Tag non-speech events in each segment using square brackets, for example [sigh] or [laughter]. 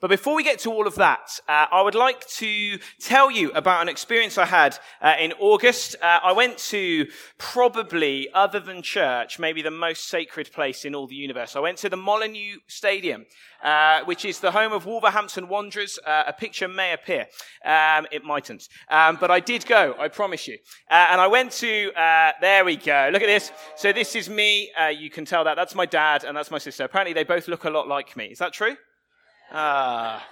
But before we get to all of that, uh, I would like to tell you about an experience I had uh, in August. Uh, I went to probably, other than church, maybe the most sacred place in all the universe. I went to the Molineux Stadium, uh, which is the home of Wolverhampton Wanderers. Uh, a picture may appear. Um, it mightn't. Um, but I did go, I promise you. Uh, and I went to, there we go. Look at this. So this is me. you can tell that. That's my dad and that's my sister. Apparently they both look a lot like me. Is that true? Ah,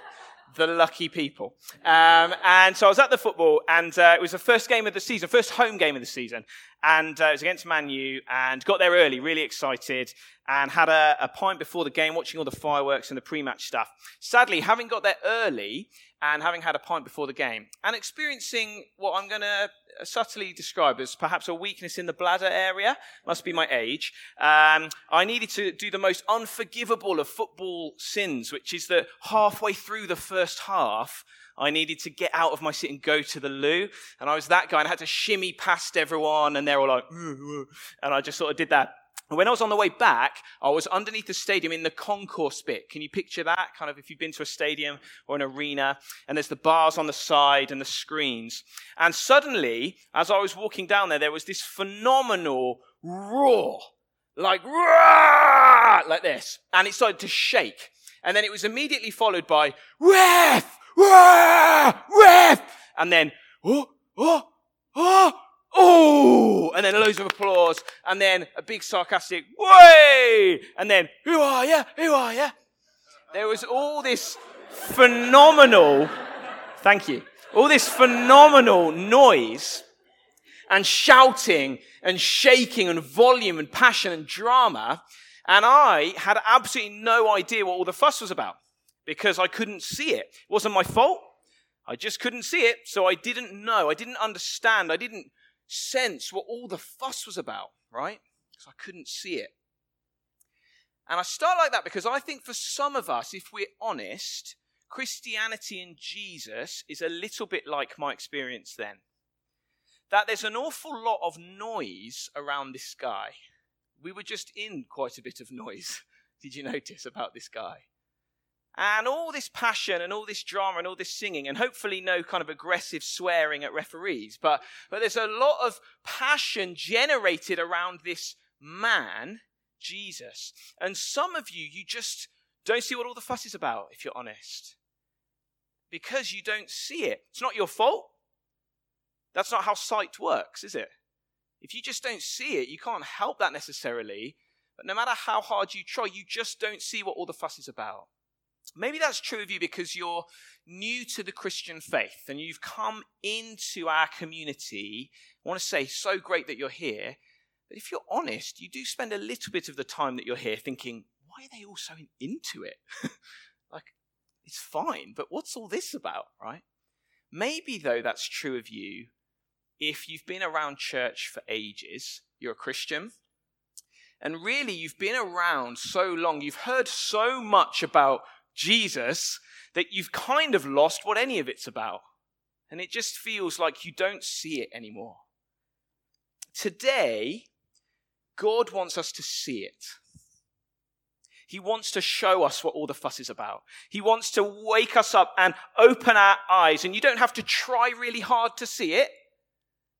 the lucky people. Um, and so I was at the football, and uh, it was the first game of the season, first home game of the season. And uh, it was against Man U, and got there early, really excited, and had a, a pint before the game, watching all the fireworks and the pre match stuff. Sadly, having got there early, and having had a pint before the game and experiencing what I'm going to subtly describe as perhaps a weakness in the bladder area, must be my age, um, I needed to do the most unforgivable of football sins, which is that halfway through the first half, I needed to get out of my seat and go to the loo. And I was that guy and I had to shimmy past everyone and they're all like, and I just sort of did that when I was on the way back, I was underneath the stadium in the concourse bit. Can you picture that? Kind of if you've been to a stadium or an arena, and there's the bars on the side and the screens. And suddenly, as I was walking down there, there was this phenomenal roar, like roar, like this, and it started to shake. And then it was immediately followed by ref, ref, ref, and then oh, oh, oh oh, and then loads of applause, and then a big sarcastic, way, and then, who are you? Who are you? There was all this phenomenal, thank you, all this phenomenal noise and shouting and shaking and volume and passion and drama. And I had absolutely no idea what all the fuss was about because I couldn't see it. It wasn't my fault. I just couldn't see it. So I didn't know. I didn't understand. I didn't sense what all the fuss was about, right? Because I couldn't see it. And I start like that because I think for some of us, if we're honest, Christianity and Jesus is a little bit like my experience then. That there's an awful lot of noise around this guy. We were just in quite a bit of noise, [laughs] did you notice, about this guy? And all this passion and all this drama and all this singing, and hopefully no kind of aggressive swearing at referees, but, but there's a lot of passion generated around this man, Jesus. And some of you, you just don't see what all the fuss is about, if you're honest. Because you don't see it. It's not your fault. That's not how sight works, is it? If you just don't see it, you can't help that necessarily. But no matter how hard you try, you just don't see what all the fuss is about. Maybe that's true of you because you're new to the Christian faith and you've come into our community. I want to say, so great that you're here. But if you're honest, you do spend a little bit of the time that you're here thinking, why are they all so into it? [laughs] like, it's fine, but what's all this about, right? Maybe, though, that's true of you if you've been around church for ages, you're a Christian, and really you've been around so long, you've heard so much about Jesus that you've kind of lost what any of it's about. And it just feels like you don't see it anymore. Today, God wants us to see it. He wants to show us what all the fuss is about. He wants to wake us up and open our eyes. And you don't have to try really hard to see it.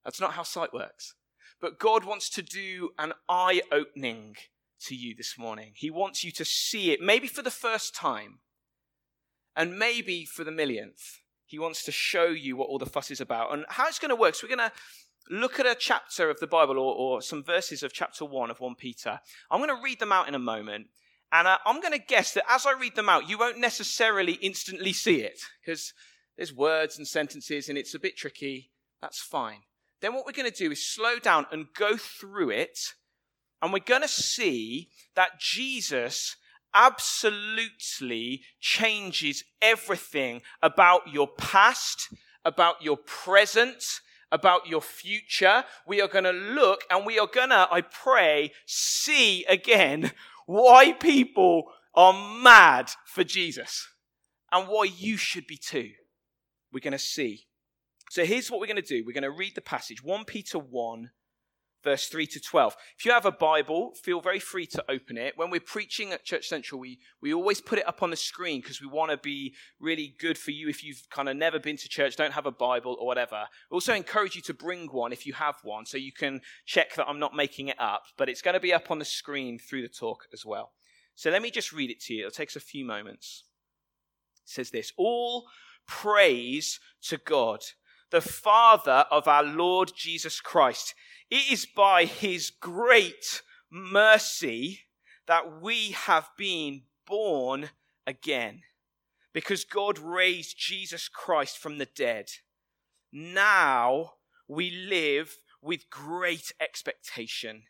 That's not how sight works. But God wants to do an eye opening to you this morning. He wants you to see it, maybe for the first time, and maybe for the millionth. He wants to show you what all the fuss is about and how it's going to work. So, we're going to look at a chapter of the Bible or, or some verses of chapter 1 of 1 Peter. I'm going to read them out in a moment. And I'm going to guess that as I read them out, you won't necessarily instantly see it because there's words and sentences and it's a bit tricky. That's fine. Then what we're going to do is slow down and go through it and we're going to see that Jesus absolutely changes everything about your past, about your present, about your future. We are going to look and we are going to, I pray, see again why people are mad for Jesus and why you should be too. We're going to see. So here's what we're going to do. We're going to read the passage 1 Peter 1 verse 3 to 12. If you have a Bible, feel very free to open it. When we're preaching at Church Central, we, we always put it up on the screen because we want to be really good for you if you've kind of never been to church, don't have a Bible or whatever. We also encourage you to bring one if you have one so you can check that I'm not making it up, but it's going to be up on the screen through the talk as well. So let me just read it to you. It takes a few moments. It says this All praise to God, the Father of our Lord Jesus Christ. It is by his great mercy that we have been born again. Because God raised Jesus Christ from the dead. Now we live with great expectation.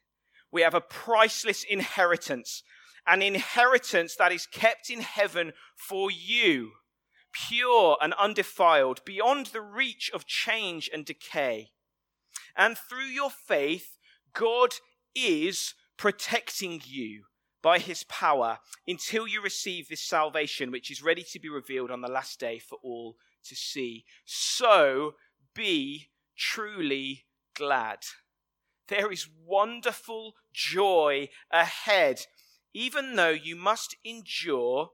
We have a priceless inheritance, an inheritance that is kept in heaven for you, pure and undefiled, beyond the reach of change and decay. And through your faith, God is protecting you by his power until you receive this salvation, which is ready to be revealed on the last day for all to see. So be truly glad. There is wonderful joy ahead, even though you must endure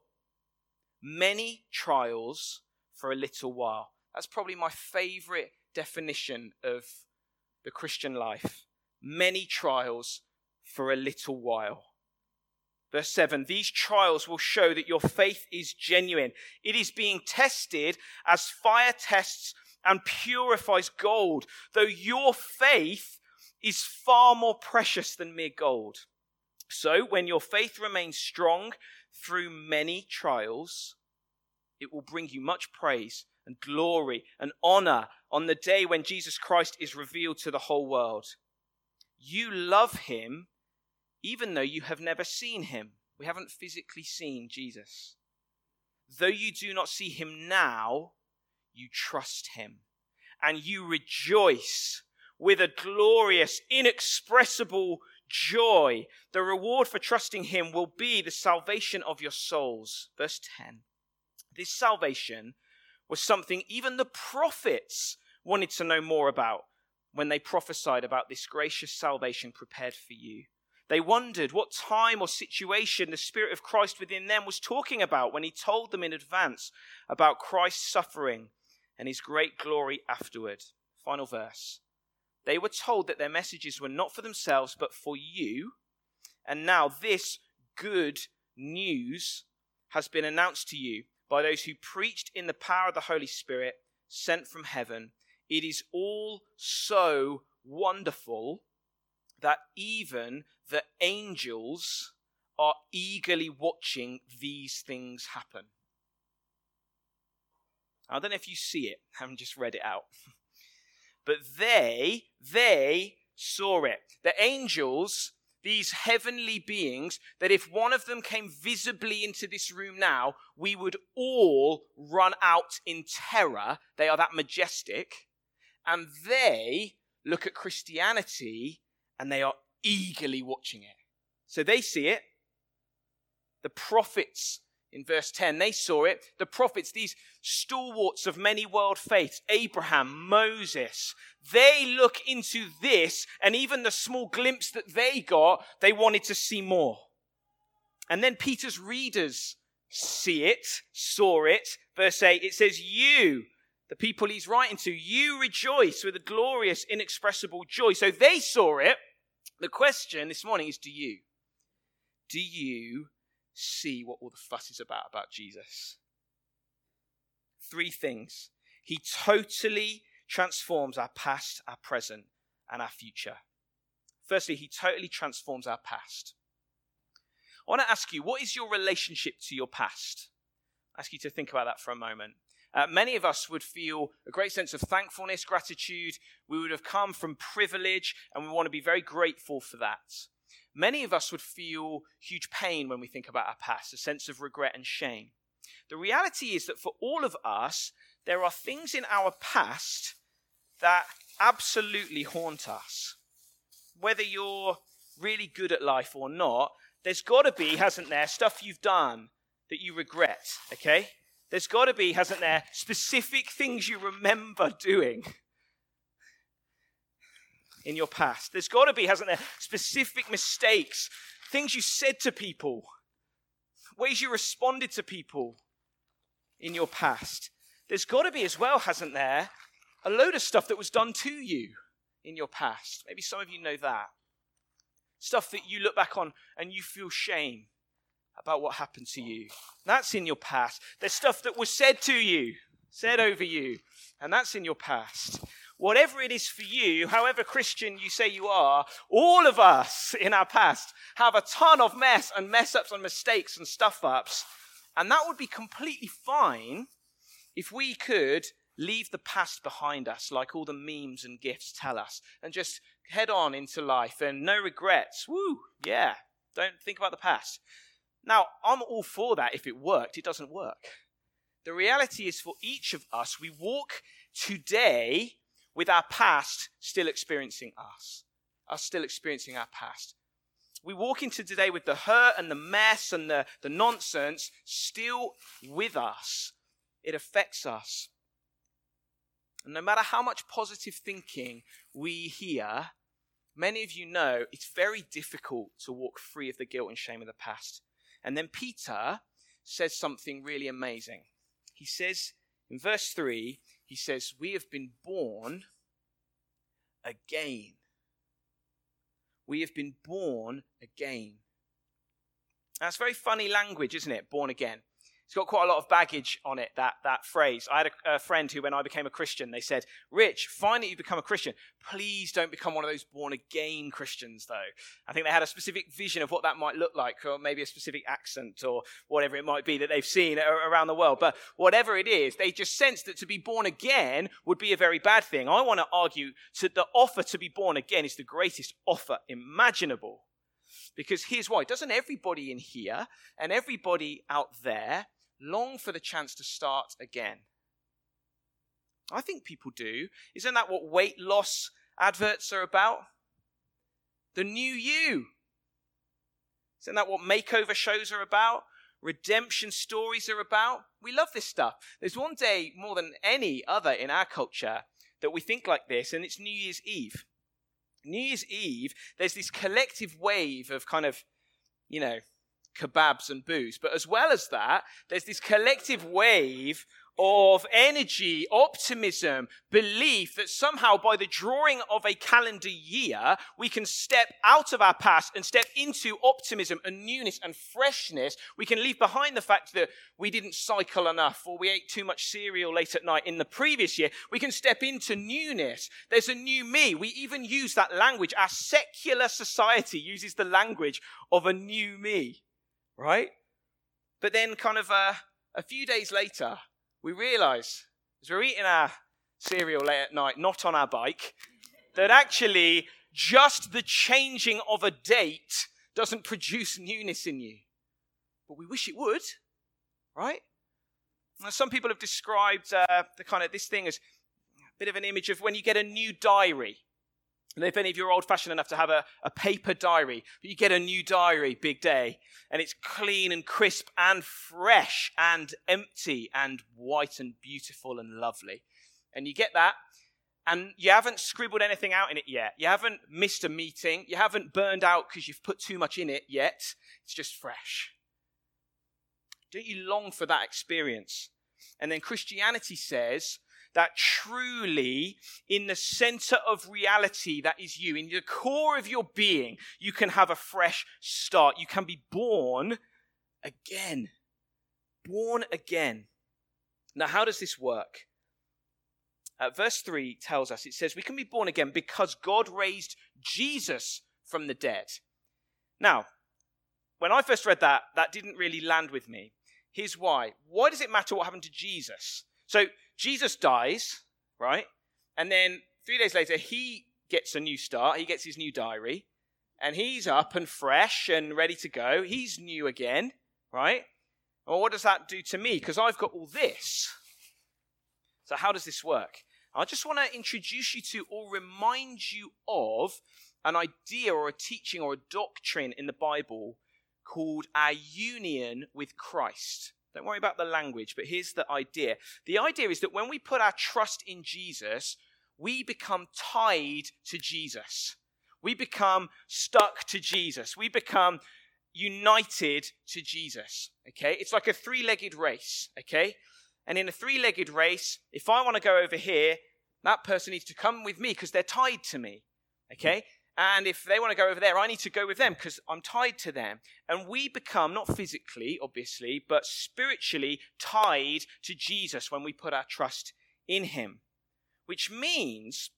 many trials for a little while. That's probably my favorite definition of the Christian life. Many trials for a little while. Verse 7 These trials will show that your faith is genuine. It is being tested as fire tests and purifies gold, though your faith is far more precious than mere gold. So, when your faith remains strong through many trials, it will bring you much praise and glory and honor on the day when Jesus Christ is revealed to the whole world. You love him even though you have never seen him. We haven't physically seen Jesus. Though you do not see him now, you trust him and you rejoice with a glorious, inexpressible joy. The reward for trusting him will be the salvation of your souls. Verse 10. This salvation was something even the prophets wanted to know more about when they prophesied about this gracious salvation prepared for you. They wondered what time or situation the Spirit of Christ within them was talking about when He told them in advance about Christ's suffering and His great glory afterward. Final verse. They were told that their messages were not for themselves but for you, and now this good news has been announced to you by those who preached in the power of the Holy Spirit sent from heaven. It is all so wonderful that even the angels are eagerly watching these things happen. I don't know if you see it, [laughs] I haven't just read it out. [laughs] But they, they saw it. The angels these heavenly beings that if one of them came visibly into this room now, we would all run out in terror. They are that majestic. And they look at Christianity and they are eagerly watching it. So they see it. The prophets in verse 10. They saw it. The prophets, these stalwarts of many world faiths, Abraham, Moses, they look into this, and even the small glimpse that they got, they wanted to see more. And then Peter's readers see it, saw it. Verse 8, it says, You, the people he's writing to, you rejoice with a glorious, inexpressible joy. So they saw it. The question this morning is, Do you? Do you see what all the fuss is about about Jesus. Three things. He totally transforms our past, our present, and our future. Firstly, he totally transforms our past. I want to ask you, what is your relationship to your past? I ask you to think about that for a moment. Uh, many of us would feel a great sense of thankfulness, gratitude. We would have come from privilege, and we want to be very grateful for that. Many of us would feel huge pain when we think about our past, a sense of regret and shame. The reality is that for all of us, there are things in our past that absolutely haunt us. Whether you're really good at life or not, there's got to be, hasn't there, stuff you've done that you regret, okay? There's got to be, hasn't there, specific things you remember doing in your past. There's got to be, hasn't there, specific mistakes, things you said to people, ways you responded to people in your past. There's got to be as well, hasn't there, a load of stuff that was done to you in your past. Maybe some of you know that. Stuff that you look back on and you feel shame about what happened to you. That's in your past. There's stuff that was said to you, said over you, and that's in your past. Whatever it is for you, however Christian you say you are, all of us in our past have a ton of mess and mess ups and mistakes and stuff ups. And that would be completely fine if we could leave the past behind us, like all the memes and gifts tell us, and just head on into life and no regrets. Woo, yeah, don't think about the past. Now, I'm all for that if it worked. It doesn't work. The reality is for each of us, we walk today with our past still experiencing us, us still experiencing our past. We walk into today with the hurt and the mess and the, the nonsense still with us. It affects us. And no matter how much positive thinking we hear, many of you know it's very difficult to walk free of the guilt and shame of the past. And then Peter says something really amazing. He says in verse 3, he says, We have been born again. We have been born again. That's very funny language, isn't it? Born again. It's got quite a lot of baggage on it, that, that phrase. I had a, a, friend who, when I became a Christian, they said, Rich, fine that you've become a Christian. Please don't become one of those born again Christians, though. I think they had a specific vision of what that might look like, or maybe a specific accent, or whatever it might be that they've seen around the world. But whatever it is, they just sensed that to be born again would be a very bad thing. I want to argue that the offer to be born again is the greatest offer imaginable. Because here's why. Doesn't everybody in here and everybody out there long for the chance to start again. I think people do. Isn't that what weight loss adverts are about? The new you. Isn't that what makeover shows are about? Redemption stories are about? We love this stuff. There's one day more than any other in our culture that we think like this, and it's New Year's Eve. New Year's Eve, there's this collective wave of kind of, you know, kebabs and booze. But as well as that, there's this collective wave of energy, optimism, belief that somehow by the drawing of a calendar year, we can step out of our past and step into optimism and newness and freshness. We can leave behind the fact that we didn't cycle enough or we ate too much cereal late at night in the previous year. We can step into newness. There's a new me. We even use that language. Our secular society uses the language of a new me right? But then, kind of uh, a few days later, we realize as we're eating our cereal late at night, not on our bike, that actually just the changing of a date doesn't produce newness in you. But we wish it would, right? Now, some people have described uh, the kind of this thing as a bit of an image of when you get a new diary. And if any of you are old fashioned enough to have a, a paper diary, you get a new diary, big day, and it's clean and crisp and fresh and empty and white and beautiful and lovely. And you get that, and you haven't scribbled anything out in it yet. You haven't missed a meeting. You haven't burned out because you've put too much in it yet. It's just fresh. Don't you long for that experience? And then Christianity says, that truly, in the center of reality that is you, in the core of your being, you can have a fresh start. You can be born again. Born again. Now, how does this work? Uh, verse 3 tells us it says, We can be born again because God raised Jesus from the dead. Now, when I first read that, that didn't really land with me. Here's why. Why does it matter what happened to Jesus? So, Jesus dies, right? And then three days later, he gets a new start. He gets his new diary. And he's up and fresh and ready to go. He's new again, right? Well, what does that do to me? Because I've got all this. So, how does this work? I just want to introduce you to or remind you of an idea or a teaching or a doctrine in the Bible called our union with Christ. Don't worry about the language, but here's the idea. The idea is that when we put our trust in Jesus, we become tied to Jesus. We become stuck to Jesus. We become united to Jesus. Okay? It's like a three legged race. Okay? And in a three legged race, if I want to go over here, that person needs to come with me because they're tied to me. Okay? And if they want to go over there, I need to go with them because I'm tied to them. And we become, not physically, obviously, but spiritually tied to Jesus when we put our trust in him. Which means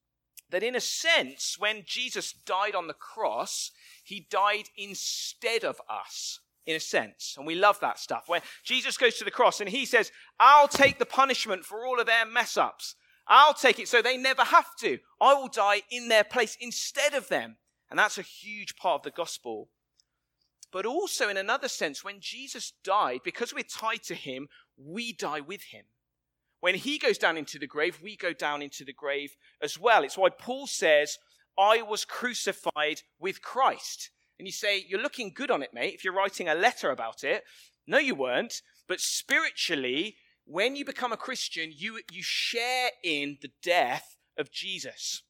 that in a sense, when Jesus died on the cross, he died instead of us, in a sense. And we love that stuff. When Jesus goes to the cross and he says, I'll take the punishment for all of their mess ups. I'll take it so they never have to. I will die in their place instead of them. And that's a huge part of the gospel. But also, in another sense, when Jesus died, because we're tied to him, we die with him. When he goes down into the grave, we go down into the grave as well. It's why Paul says, I was crucified with Christ. And you say, You're looking good on it, mate, if you're writing a letter about it. No, you weren't. But spiritually, when you become a Christian, you, you share in the death of Jesus.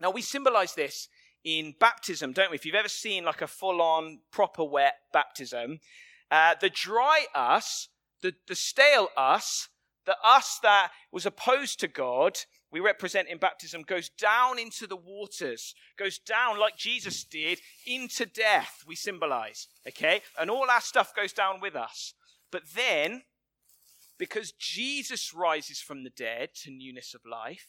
Now, we symbolize this in baptism, don't we? If you've ever seen like a full on, proper wet baptism, uh, the dry us, the, the stale us, the us that was opposed to God, we represent in baptism, goes down into the waters, goes down like Jesus did into death, we symbolize. Okay? And all our stuff goes down with us. But then, because Jesus rises from the dead to newness of life,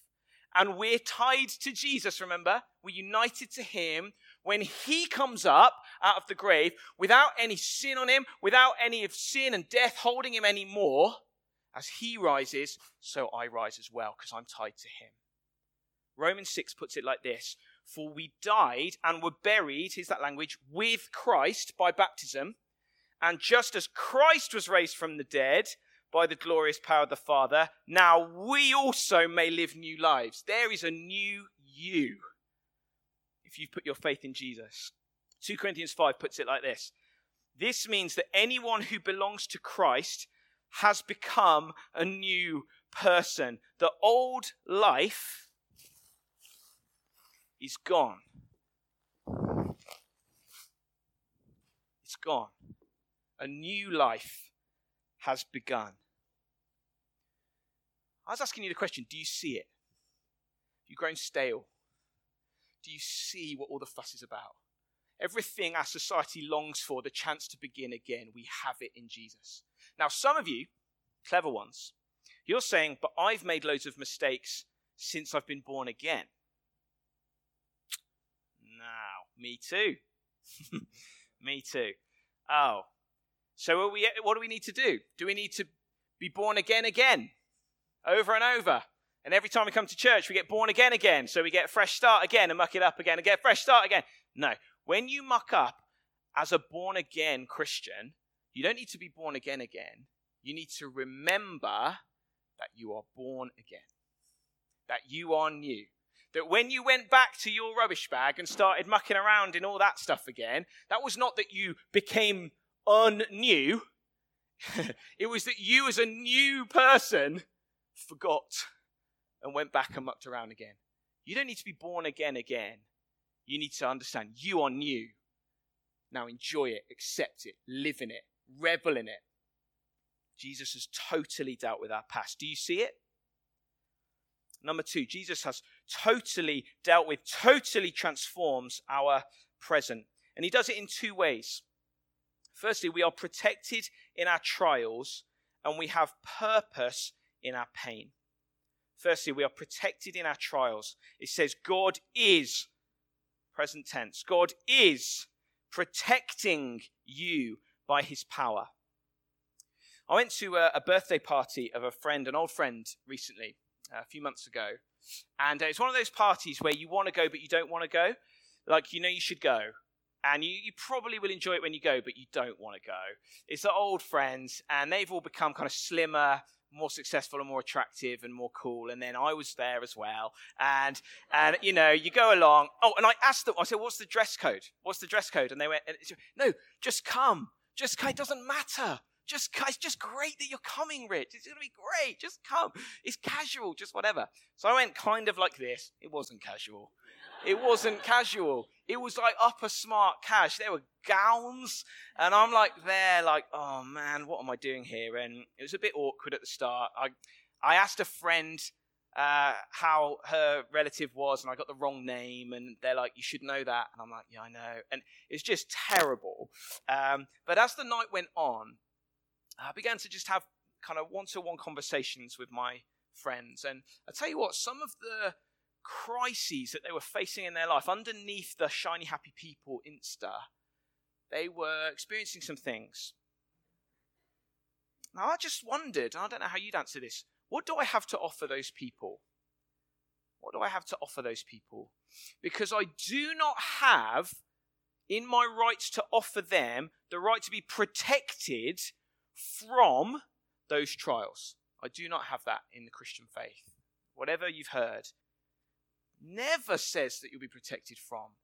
and we're tied to Jesus, remember? We're united to Him. When He comes up out of the grave without any sin on Him, without any of sin and death holding Him anymore, as he rises, so I rise as well, because I'm tied to him. Romans 6 puts it like this For we died and were buried, here's that language, with Christ by baptism. And just as Christ was raised from the dead by the glorious power of the Father, now we also may live new lives. There is a new you if you've put your faith in Jesus. 2 Corinthians 5 puts it like this This means that anyone who belongs to Christ has become a new person. The old life is gone. It's gone. A new life has begun. I was asking you the question do you see it? Have grown stale? Do you see what all the fuss is about? Everything our society longs for, the chance to begin again, we have it in Jesus. Now, some of you, clever ones, you're saying, but I've made loads of mistakes since I've been born again. Now, me too. [laughs] me too. Oh, so we, what do we need to do? Do we need to be born again again? Over and over. And every time we come to church, we get born again again. So we get a fresh start again and muck it up again and get a fresh start again. No. When you muck up as a born again Christian, you don't need to be born again again. You need to remember that you are born again, that you are new. That when you went back to your rubbish bag and started mucking around in all that stuff again, that was not that you became unnew. [laughs] it was that you, as a new person, forgot and went back and mucked around again. You don't need to be born again again. You need to understand you are new. Now enjoy it, accept it, live in it, revel in it. Jesus has totally dealt with our past. Do you see it? Number two, Jesus has totally dealt with, totally transforms our present. And he does it in two ways. Firstly, we are protected in our trials and we have purpose in our pain. Firstly, we are protected in our trials. It says, God is, present tense, God is protecting you by his power. I went to a, a birthday party of a friend, an old friend, recently, uh, a few months ago. And uh, it's one of those parties where you want to go, but you don't want to go. Like, you know, you should go. And you, you probably will enjoy it when you go, but you don't want to go. It's the old friends, and they've all become kind of slimmer, more successful and more attractive and more cool. And then I was there as well. And, and you know, you go along. Oh, and I asked them, I said, what's the dress code? What's the dress code? And they went, no, just come. Just come. It doesn't matter. just, it's just great that you're coming, Rich. It's going to be great. Just come. It's casual, just whatever. So I went kind of like this. It wasn't casual. It wasn't casual. It was like upper smart cash. There were gowns, and I'm like there, like, oh man, what am I doing here? And it was a bit awkward at the start. I, I asked a friend uh, how her relative was, and I got the wrong name, and they're like, "You should know that," and I'm like, "Yeah, I know," and it's just terrible. Um, but as the night went on, I began to just have kind of one-to-one conversations with my friends, and I tell you what, some of the crises that they were facing in their life underneath the shiny happy people Insta, they were experiencing some things. Now I just wondered, I don't know how you'd answer this what do I have to offer those people? What do I have to offer those people? Because I do not have in my rights to offer them the right to be protected from those trials. I do not have that in the Christian faith. Whatever you've heard never says that you'll be protected from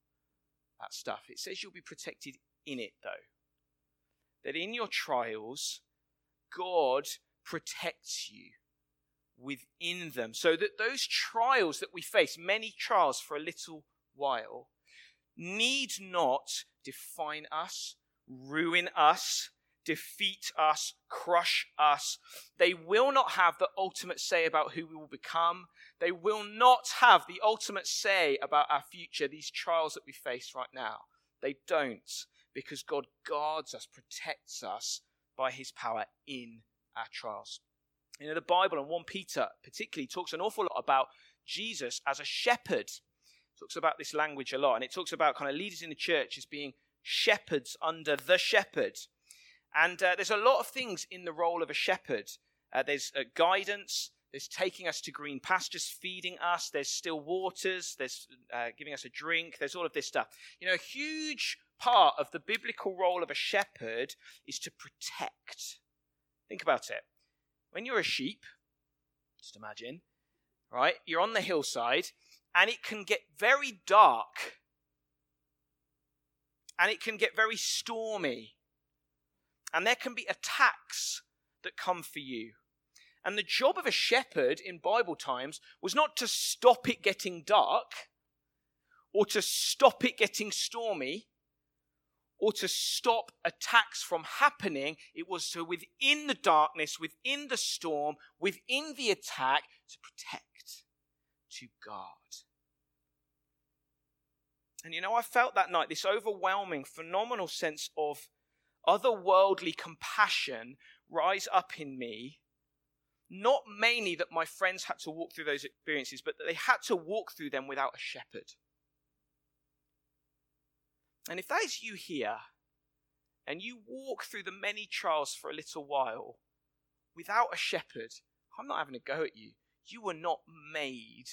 that stuff. It says you'll be protected in it, though. That in your trials, God protects you within them. So that those trials that we face, many trials for a little while, need not define us, ruin us, defeat us, crush us. They will not have the ultimate say about who we will become. They will not have the ultimate say about our future, these trials that we face right now. They don't, because God guards us, protects us by his power in our trials. You know, the Bible and 1 Peter particularly talks an awful lot about Jesus as a shepherd. It talks about this language a lot, and it talks about kind of leaders in the church as being shepherds under the shepherd. And uh, there's a lot of things in the role of a shepherd. Uh, there's uh, guidance, there's taking us to green pastures, feeding us, there's still waters, there's uh, giving us a drink, there's all of this stuff. You know, a huge part of the biblical role of a shepherd is to protect. Think about it. When you're a sheep, just imagine, right? You're on the hillside and it can get very dark and it can get very stormy and there can be attacks that come for you. And the job of a shepherd in Bible times was not to stop it getting dark or to stop it getting stormy or to stop attacks from happening. It was to, within the darkness, within the storm, within the attack, to protect, to guard. And you know, I felt that night this overwhelming, phenomenal sense of otherworldly compassion rise up in me. Not mainly that my friends had to walk through those experiences, but that they had to walk through them without a shepherd. And if that is you here, and you walk through the many trials for a little while without a shepherd, I'm not having a go at you. You were not made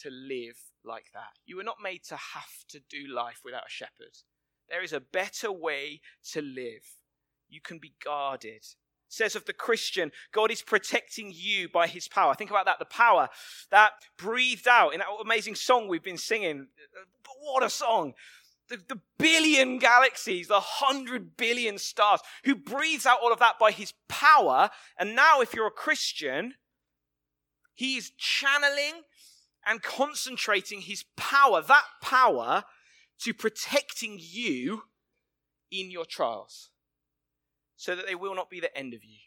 to live like that. You were not made to have to do life without a shepherd. There is a better way to live. You can be guarded. It says of the Christian, God is protecting you by his power. Think about that the power that breathed out in that amazing song we've been singing. What a song! the, the billion galaxies, the hundred billion stars, who breathes out all of that by his power. And now, if you're a Christian, he is channeling and concentrating his power, that power, to protecting you in your trials so that they will not be the end of you.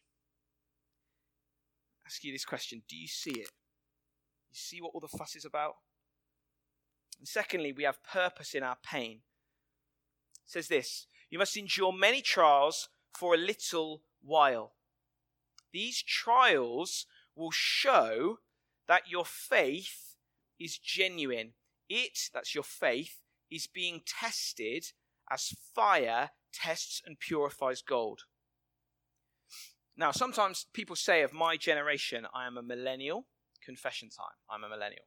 I ask you this question Do you see it? You see what all the fuss is about? And secondly, we have purpose in our pain says this You must endure many trials for a little while. These trials will show that your faith is genuine. It, that's your faith, is being tested as fire tests and purifies gold. Now, sometimes people say of my generation, I am a millennial. Confession time. I'm a millennial.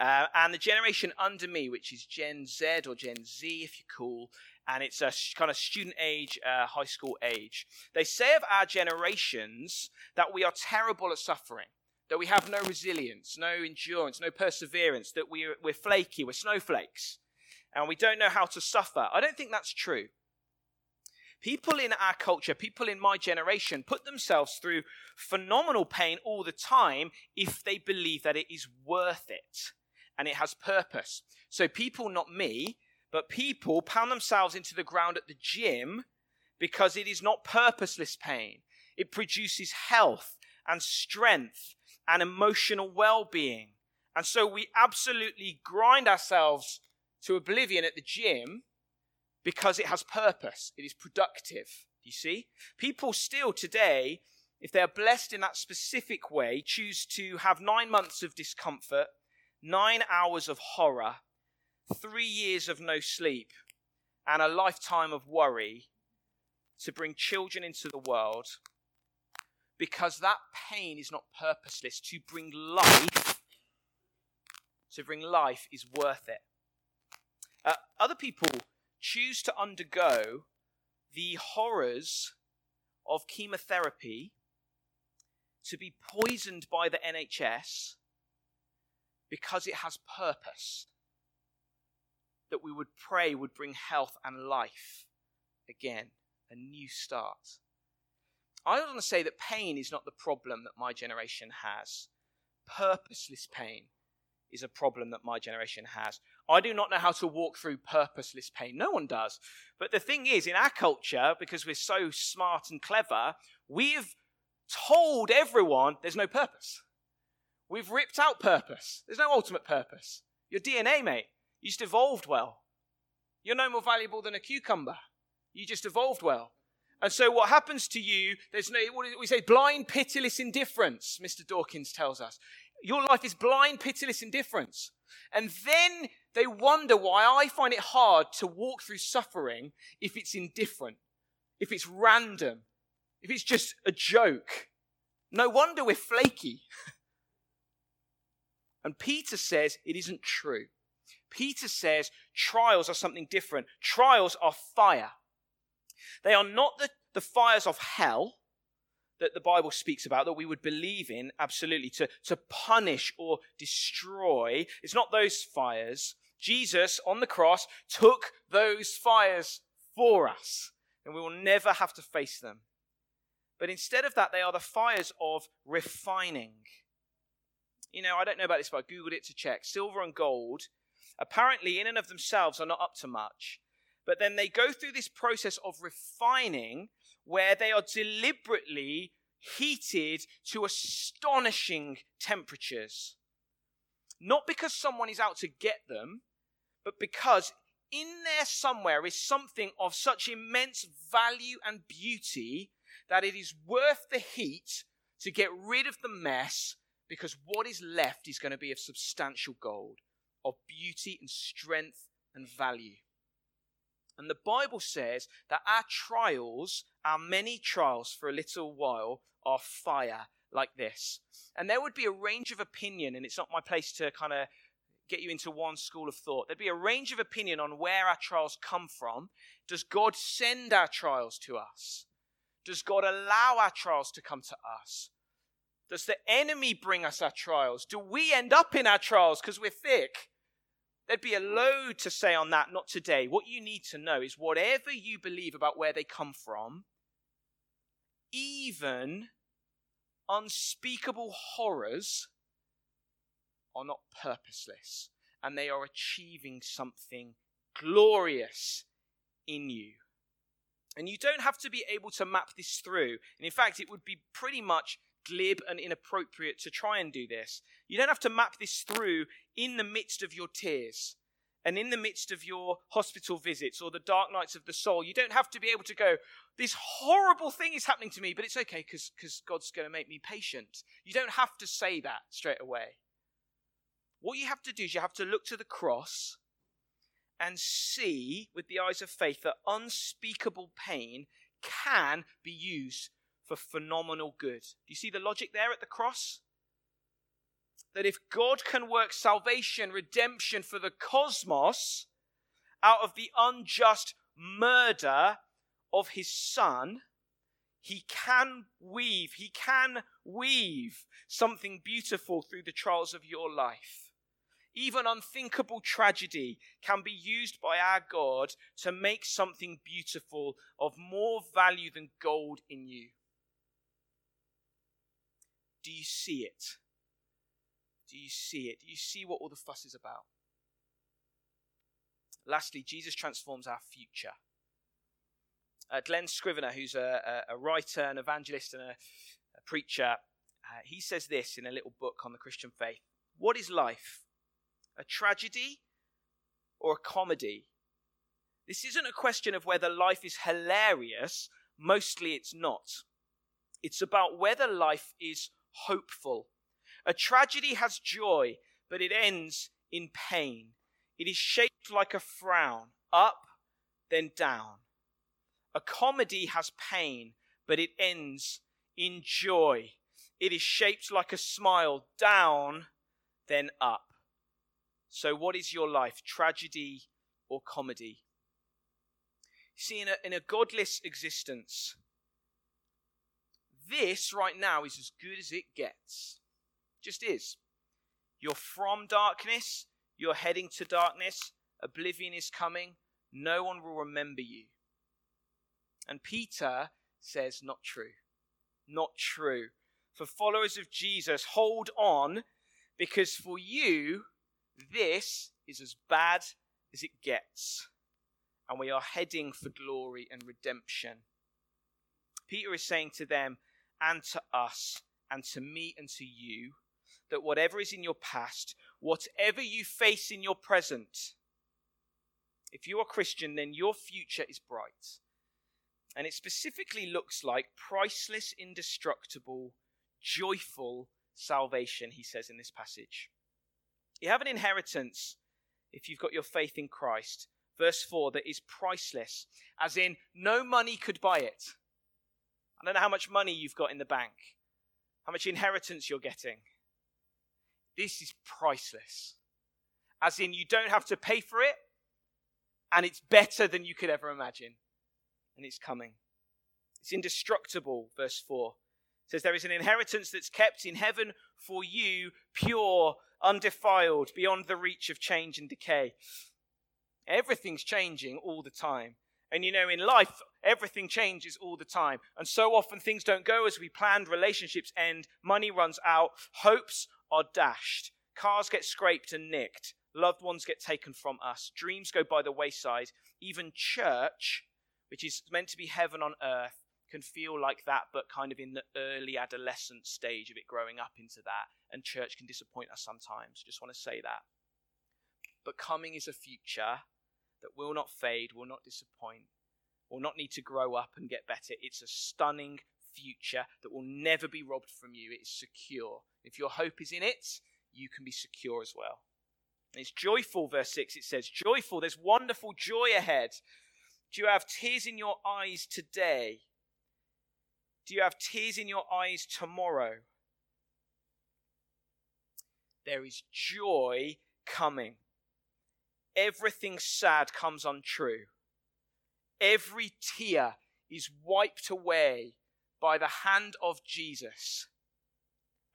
Uh, and the generation under me, which is Gen Z or Gen Z, if you're cool, and it's a kind of student age, uh, high school age. They say of our generations that we are terrible at suffering, that we have no resilience, no endurance, no perseverance, that we're, we're flaky, we're snowflakes, and we don't know how to suffer. I don't think that's true. People in our culture, people in my generation, put themselves through phenomenal pain all the time if they believe that it is worth it and it has purpose. So, people, not me, but people pound themselves into the ground at the gym because it is not purposeless pain. It produces health and strength and emotional well being. And so we absolutely grind ourselves to oblivion at the gym because it has purpose, it is productive. You see? People still today, if they are blessed in that specific way, choose to have nine months of discomfort, nine hours of horror, three years of no sleep, and a lifetime of worry to bring children into the world because that pain is not purposeless. To bring life, to bring life is worth it. Uh, other people choose to undergo the horrors of chemotherapy to be poisoned by the NHS because it has purpose. That we would pray would bring health and life again, a new start. I don't want to say that pain is not the problem that my generation has. Purposeless pain is a problem that my generation has. I do not know how to walk through purposeless pain. No one does. But the thing is, in our culture, because we're so smart and clever, we've told everyone there's no purpose. We've ripped out purpose. There's no ultimate purpose. Your DNA, mate, you just evolved well. You're no more valuable than a cucumber. You just evolved well. And so what happens to you, there's no, we say, blind, pitiless indifference, Mr. Dawkins tells us. Your life is blind, pitiless indifference. And then they wonder why I find it hard to walk through suffering if it's indifferent, if it's random, if it's just a joke. No wonder we're flaky. [laughs] and Peter says it isn't true. Peter says trials are something different. Trials are fire. They are not the, the fires of hell, that the Bible speaks about that we would believe in, absolutely, to, to punish or destroy. It's not those fires. Jesus on the cross took those fires for us, and we will never have to face them. But instead of that, they are the fires of refining. You know, I don't know about this, but I Googled it to check. Silver and gold, apparently, in and of themselves, are not up to much. But then they go through this process of refining where they are deliberately heated to astonishing temperatures. Not because someone is out to get them, but because in there somewhere is something of such immense value and beauty that it is worth the heat to get rid of the mess because what is left is going to be of substantial gold, of beauty and strength and value. And the Bible says that our trials, our many trials for a little while, are fire like this. And there would be a range of opinion, and it's not my place to kind of get you into one school of thought. There'd be a range of opinion on where our trials come from. Does God send our trials to us? Does God allow our trials to come to us? Does the enemy bring us our trials? Do we end up in our trials because we're thick? There'd be a load to say on that, not today. What you need to know is whatever you believe about where they come from, even unspeakable horrors are not purposeless and they are achieving something glorious in you. And you don't have to be able to map this through. And in fact, it would be pretty much glib and inappropriate to try and do this. You don't have to map this through in the midst of your tears and in the midst of your hospital visits or the dark nights of the soul. You don't have to be able to go, this horrible thing is happening to me, but it's okay because God's going to make me patient. You don't have to say that straight away. What you have to do is you have to look to the cross and see with the eyes of faith that unspeakable pain can be used for phenomenal good. Do you see the logic there at the cross? That if God can work salvation, redemption for the cosmos out of the unjust murder of his son, he can weave, he can weave something beautiful through the trials of your life. even unthinkable tragedy can be used by our God to make something beautiful of more value than gold in you. Do you see it? Do you see it? Do you see what all the fuss is about? Lastly, Jesus transforms our future. Uh, Glen Scrivener, who's a, a, a, writer, an evangelist, and a, a preacher, uh, he says this in a little book on the Christian faith What is life? A tragedy or a comedy? This isn't a question of whether life is hilarious, mostly it's not. It's about whether life is hopeful. A tragedy has joy, but it ends in pain. It is shaped like a frown, up, then down. A comedy has pain, but it ends in joy. It is shaped like a smile, down, then up. So, what is your life, tragedy or comedy? See, in a, in a godless existence, this right now is as good as it gets. Just is. You're from darkness, you're heading to darkness, oblivion is coming, no one will remember you. And Peter says, Not true. Not true. For followers of Jesus, hold on, because for you, this is as bad as it gets. And we are heading for glory and redemption. Peter is saying to them and to us and to me and to you that whatever is in your past, whatever you face in your present, if you are Christian, then your future is bright. And it specifically looks like priceless, indestructible, joyful salvation, he says in this passage. You have an inheritance if you've got your faith in Christ. Verse 4 that is priceless, as in no money could buy it. I don't know how much money you've got in the bank, how much inheritance you're getting. This is priceless. As in, you don't have to pay for it, and it's better than you could ever imagine and it's coming. It's indestructible, verse 4. It says, There is an inheritance that's kept in heaven for you, pure, undefiled, beyond the reach of change and decay. Everything's changing all the time. And you know, in life, everything changes all the time. And so often things don't go as we planned, relationships end, money runs out, hopes are dashed, cars get scraped and nicked, loved ones get taken from us, dreams go by the wayside, even church which is meant to be heaven on earth, can feel like that, but kind of in the early adolescent stage of it growing up into that. And church can disappoint us sometimes. Just want to say that. But coming is a future that will not fade, will not disappoint, will not need to grow up and get better. It's a stunning future that will never be robbed from you. It is secure. If your hope is in it, you can be secure as well. And it's joyful, verse 6, it says, joyful, there's wonderful joy ahead. Do you have tears in your eyes today? Do you have tears in your eyes tomorrow? There is joy coming. Everything sad comes untrue. Every tear is wiped away by the hand of Jesus.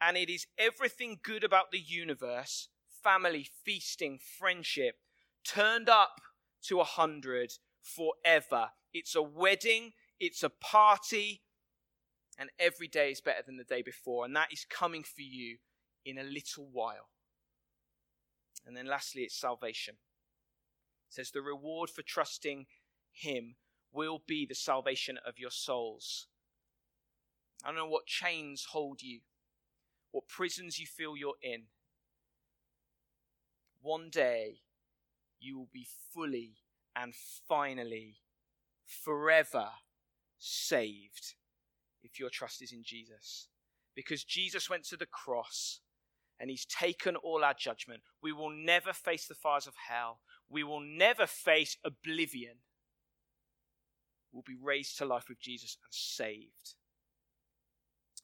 And it is everything good about the universe family, feasting, friendship turned up to a hundred forever. It's a wedding, it's a party, and every day is better than the day before. And that is coming for you in a little while. And then lastly, it's salvation. Says, The reward for trusting Him will be the salvation of your souls. I don't know what chains hold you, what prisons you feel you're in. One day, you will be fully and finally, forever saved if your trust is in Jesus. Because Jesus went to the cross and he's taken all our judgment. We will never face the fires of hell. We will never face oblivion. We'll be raised to life with Jesus and saved.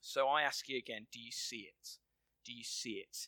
So I ask you again do you see it? Do you see it?